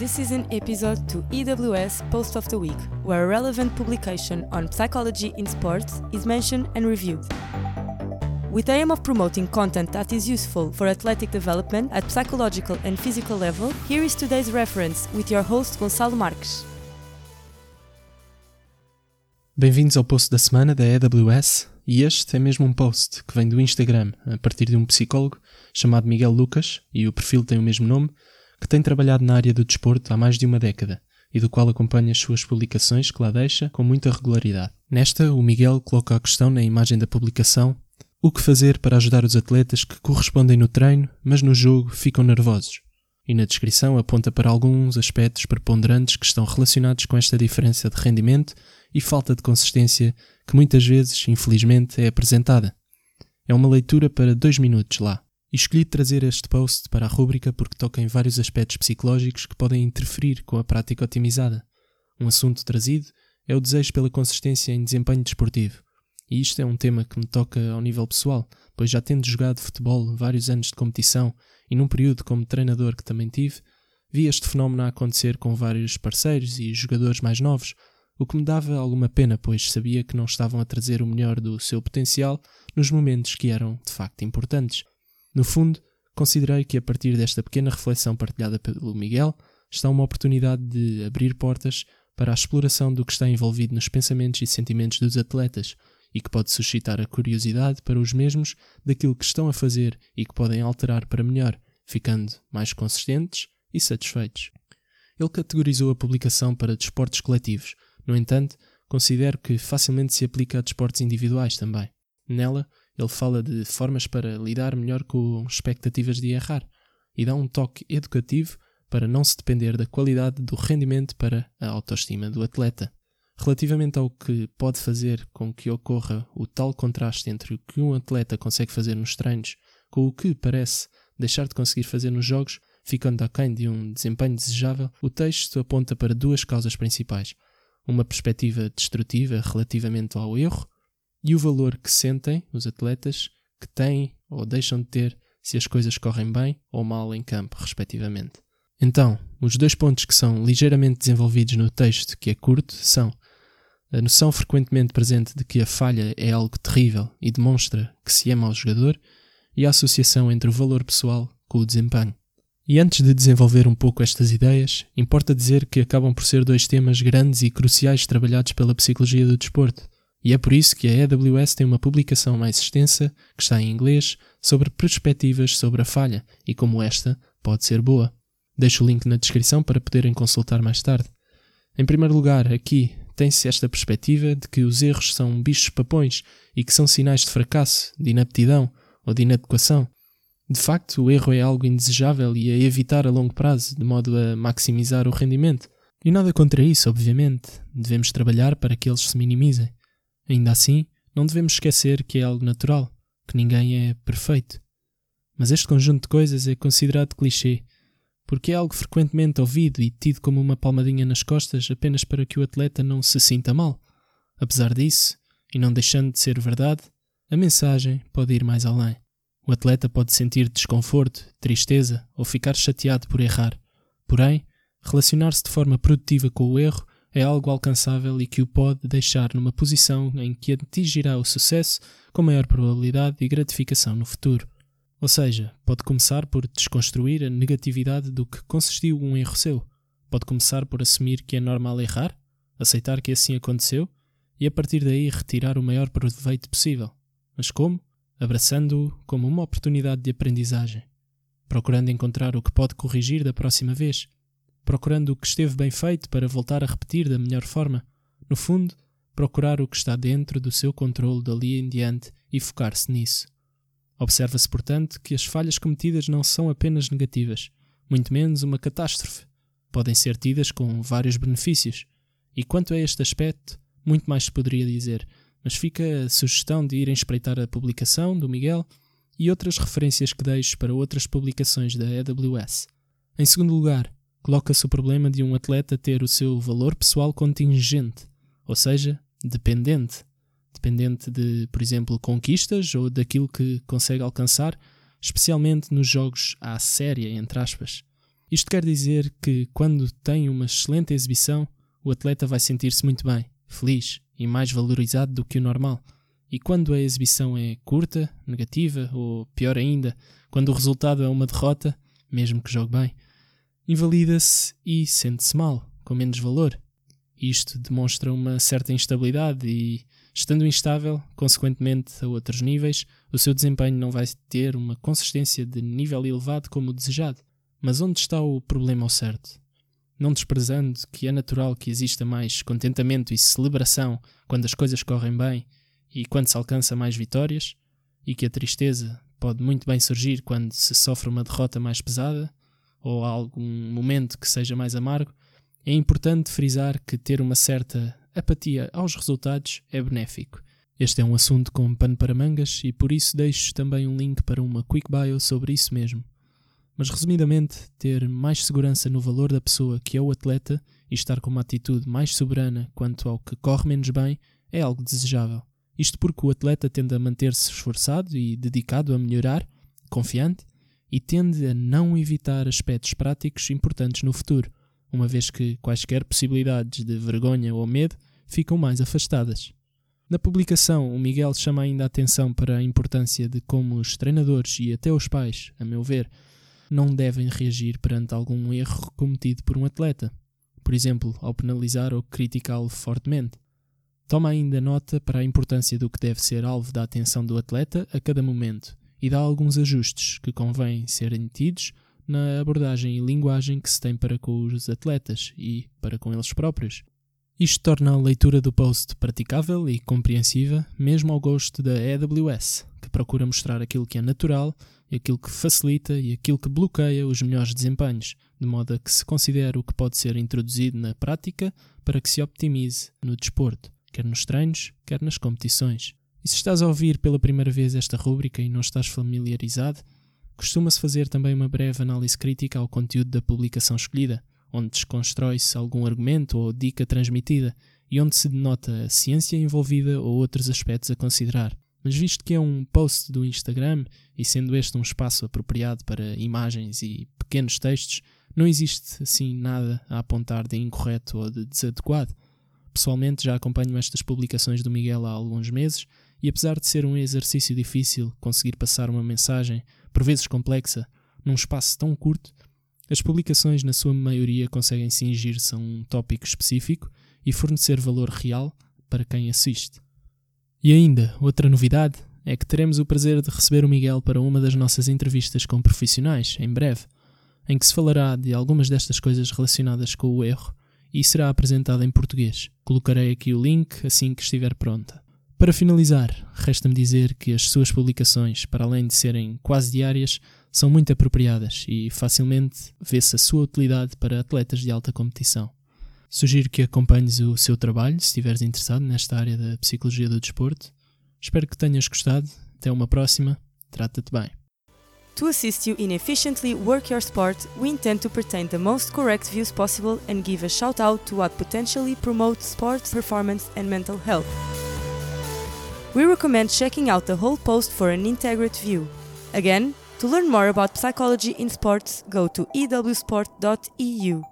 This is an episode to EWS Post of the Week, where a relevant publication on psychology in sports is mentioned and reviewed. With the aim of promoting content that is useful for athletic development at psychological and physical level, here is today's reference with your host Gonçalo Marques. Bem-vindos ao post da semana da EWS e este é mesmo um post que vem do Instagram a partir de um psicólogo chamado Miguel Lucas e o perfil tem o mesmo nome, que tem trabalhado na área do desporto há mais de uma década e do qual acompanha as suas publicações que lá deixa com muita regularidade. Nesta, o Miguel coloca a questão na imagem da publicação o que fazer para ajudar os atletas que correspondem no treino, mas no jogo ficam nervosos. E na descrição aponta para alguns aspectos preponderantes que estão relacionados com esta diferença de rendimento e falta de consistência que muitas vezes, infelizmente, é apresentada. É uma leitura para dois minutos lá. E escolhi trazer este post para a rúbrica porque toca em vários aspectos psicológicos que podem interferir com a prática otimizada. Um assunto trazido é o desejo pela consistência em desempenho desportivo. E isto é um tema que me toca ao nível pessoal, pois já tendo jogado futebol vários anos de competição e num período como treinador que também tive, vi este fenómeno a acontecer com vários parceiros e jogadores mais novos, o que me dava alguma pena, pois sabia que não estavam a trazer o melhor do seu potencial nos momentos que eram de facto importantes. No fundo, considerei que a partir desta pequena reflexão partilhada pelo Miguel está uma oportunidade de abrir portas para a exploração do que está envolvido nos pensamentos e sentimentos dos atletas e que pode suscitar a curiosidade para os mesmos daquilo que estão a fazer e que podem alterar para melhor, ficando mais consistentes e satisfeitos. Ele categorizou a publicação para desportos coletivos, no entanto, considero que facilmente se aplica a desportos individuais também. Nela, ele fala de formas para lidar melhor com expectativas de errar e dá um toque educativo para não se depender da qualidade do rendimento para a autoestima do atleta. Relativamente ao que pode fazer com que ocorra o tal contraste entre o que um atleta consegue fazer nos treinos com o que parece deixar de conseguir fazer nos jogos, ficando aquém de um desempenho desejável, o texto aponta para duas causas principais: uma perspectiva destrutiva relativamente ao erro e o valor que sentem os atletas que têm ou deixam de ter se as coisas correm bem ou mal em campo, respectivamente. Então, os dois pontos que são ligeiramente desenvolvidos no texto, que é curto, são a noção frequentemente presente de que a falha é algo terrível e demonstra que se ama ao jogador, e a associação entre o valor pessoal com o desempenho. E antes de desenvolver um pouco estas ideias, importa dizer que acabam por ser dois temas grandes e cruciais trabalhados pela psicologia do desporto. E é por isso que a EWS tem uma publicação mais extensa, que está em inglês, sobre perspectivas sobre a falha e como esta pode ser boa. Deixo o link na descrição para poderem consultar mais tarde. Em primeiro lugar, aqui tem-se esta perspectiva de que os erros são bichos papões e que são sinais de fracasso, de inaptidão ou de inadequação. De facto, o erro é algo indesejável e a evitar a longo prazo, de modo a maximizar o rendimento. E nada contra isso, obviamente. Devemos trabalhar para que eles se minimizem. Ainda assim, não devemos esquecer que é algo natural, que ninguém é perfeito. Mas este conjunto de coisas é considerado clichê porque é algo frequentemente ouvido e tido como uma palmadinha nas costas apenas para que o atleta não se sinta mal. Apesar disso, e não deixando de ser verdade, a mensagem pode ir mais além. O atleta pode sentir desconforto, tristeza ou ficar chateado por errar. Porém, relacionar-se de forma produtiva com o erro é algo alcançável e que o pode deixar numa posição em que atingirá o sucesso com maior probabilidade e gratificação no futuro. Ou seja, pode começar por desconstruir a negatividade do que consistiu um erro seu. Pode começar por assumir que é normal errar, aceitar que assim aconteceu e a partir daí retirar o maior proveito possível. Mas como? Abraçando-o como uma oportunidade de aprendizagem, procurando encontrar o que pode corrigir da próxima vez, procurando o que esteve bem feito para voltar a repetir da melhor forma. No fundo, procurar o que está dentro do seu controle dali em diante e focar-se nisso. Observa-se, portanto, que as falhas cometidas não são apenas negativas, muito menos uma catástrofe. Podem ser tidas com vários benefícios. E quanto a este aspecto, muito mais se poderia dizer, mas fica a sugestão de irem espreitar a publicação do Miguel e outras referências que deixo para outras publicações da AWS. Em segundo lugar, coloca-se o problema de um atleta ter o seu valor pessoal contingente, ou seja, dependente dependente de, por exemplo, conquistas ou daquilo que consegue alcançar, especialmente nos jogos à séria, entre aspas. Isto quer dizer que, quando tem uma excelente exibição, o atleta vai sentir-se muito bem, feliz e mais valorizado do que o normal. E quando a exibição é curta, negativa ou, pior ainda, quando o resultado é uma derrota, mesmo que jogue bem, invalida-se e sente-se mal, com menos valor. Isto demonstra uma certa instabilidade e, estando instável, consequentemente a outros níveis, o seu desempenho não vai ter uma consistência de nível elevado como o desejado. Mas onde está o problema ao certo? Não desprezando que é natural que exista mais contentamento e celebração quando as coisas correm bem e quando se alcança mais vitórias, e que a tristeza pode muito bem surgir quando se sofre uma derrota mais pesada ou algum momento que seja mais amargo, é importante frisar que ter uma certa apatia aos resultados é benéfico. Este é um assunto com pano para mangas e por isso deixo também um link para uma quick bio sobre isso mesmo. Mas resumidamente, ter mais segurança no valor da pessoa que é o atleta e estar com uma atitude mais soberana quanto ao que corre menos bem é algo desejável. Isto porque o atleta tende a manter-se esforçado e dedicado a melhorar, confiante, e tende a não evitar aspectos práticos importantes no futuro, uma vez que quaisquer possibilidades de vergonha ou medo ficam mais afastadas. Na publicação, o Miguel chama ainda a atenção para a importância de como os treinadores e até os pais, a meu ver, não devem reagir perante algum erro cometido por um atleta, por exemplo, ao penalizar ou criticá-lo fortemente. Toma ainda nota para a importância do que deve ser alvo da atenção do atleta a cada momento e dá alguns ajustes que convém serem tidos na abordagem e linguagem que se tem para com os atletas e para com eles próprios. Isto torna a leitura do post praticável e compreensiva, mesmo ao gosto da AWS, que procura mostrar aquilo que é natural, aquilo que facilita e aquilo que bloqueia os melhores desempenhos, de modo a que se considere o que pode ser introduzido na prática para que se optimize no desporto, quer nos treinos, quer nas competições. E se estás a ouvir pela primeira vez esta rúbrica e não estás familiarizado, costuma-se fazer também uma breve análise crítica ao conteúdo da publicação escolhida, onde desconstrói-se algum argumento ou dica transmitida e onde se denota a ciência envolvida ou outros aspectos a considerar. Mas visto que é um post do Instagram e sendo este um espaço apropriado para imagens e pequenos textos, não existe assim nada a apontar de incorreto ou de desadequado. Pessoalmente já acompanho estas publicações do Miguel há alguns meses e apesar de ser um exercício difícil conseguir passar uma mensagem, por vezes complexa, num espaço tão curto, as publicações na sua maioria conseguem cingir-se a um tópico específico e fornecer valor real para quem assiste. E ainda, outra novidade é que teremos o prazer de receber o Miguel para uma das nossas entrevistas com profissionais, em breve, em que se falará de algumas destas coisas relacionadas com o erro e será apresentada em português. Colocarei aqui o link assim que estiver pronta. Para finalizar, resta-me dizer que as suas publicações, para além de serem quase diárias, são muito apropriadas e facilmente vê-se a sua utilidade para atletas de alta competição. Sugiro que acompanhes o seu trabalho se estiveres interessado nesta área da psicologia do desporto. Espero que tenhas gostado. Até uma próxima. Trata-te bem. To assist you in efficiently work your sport, we intend to pertain the most correct views possible and give a shout out to what potentially promotes sports performance and mental health. We recommend checking out the whole post for an integrate view. Again, to learn more about psychology in sports, go to ewsport.eu.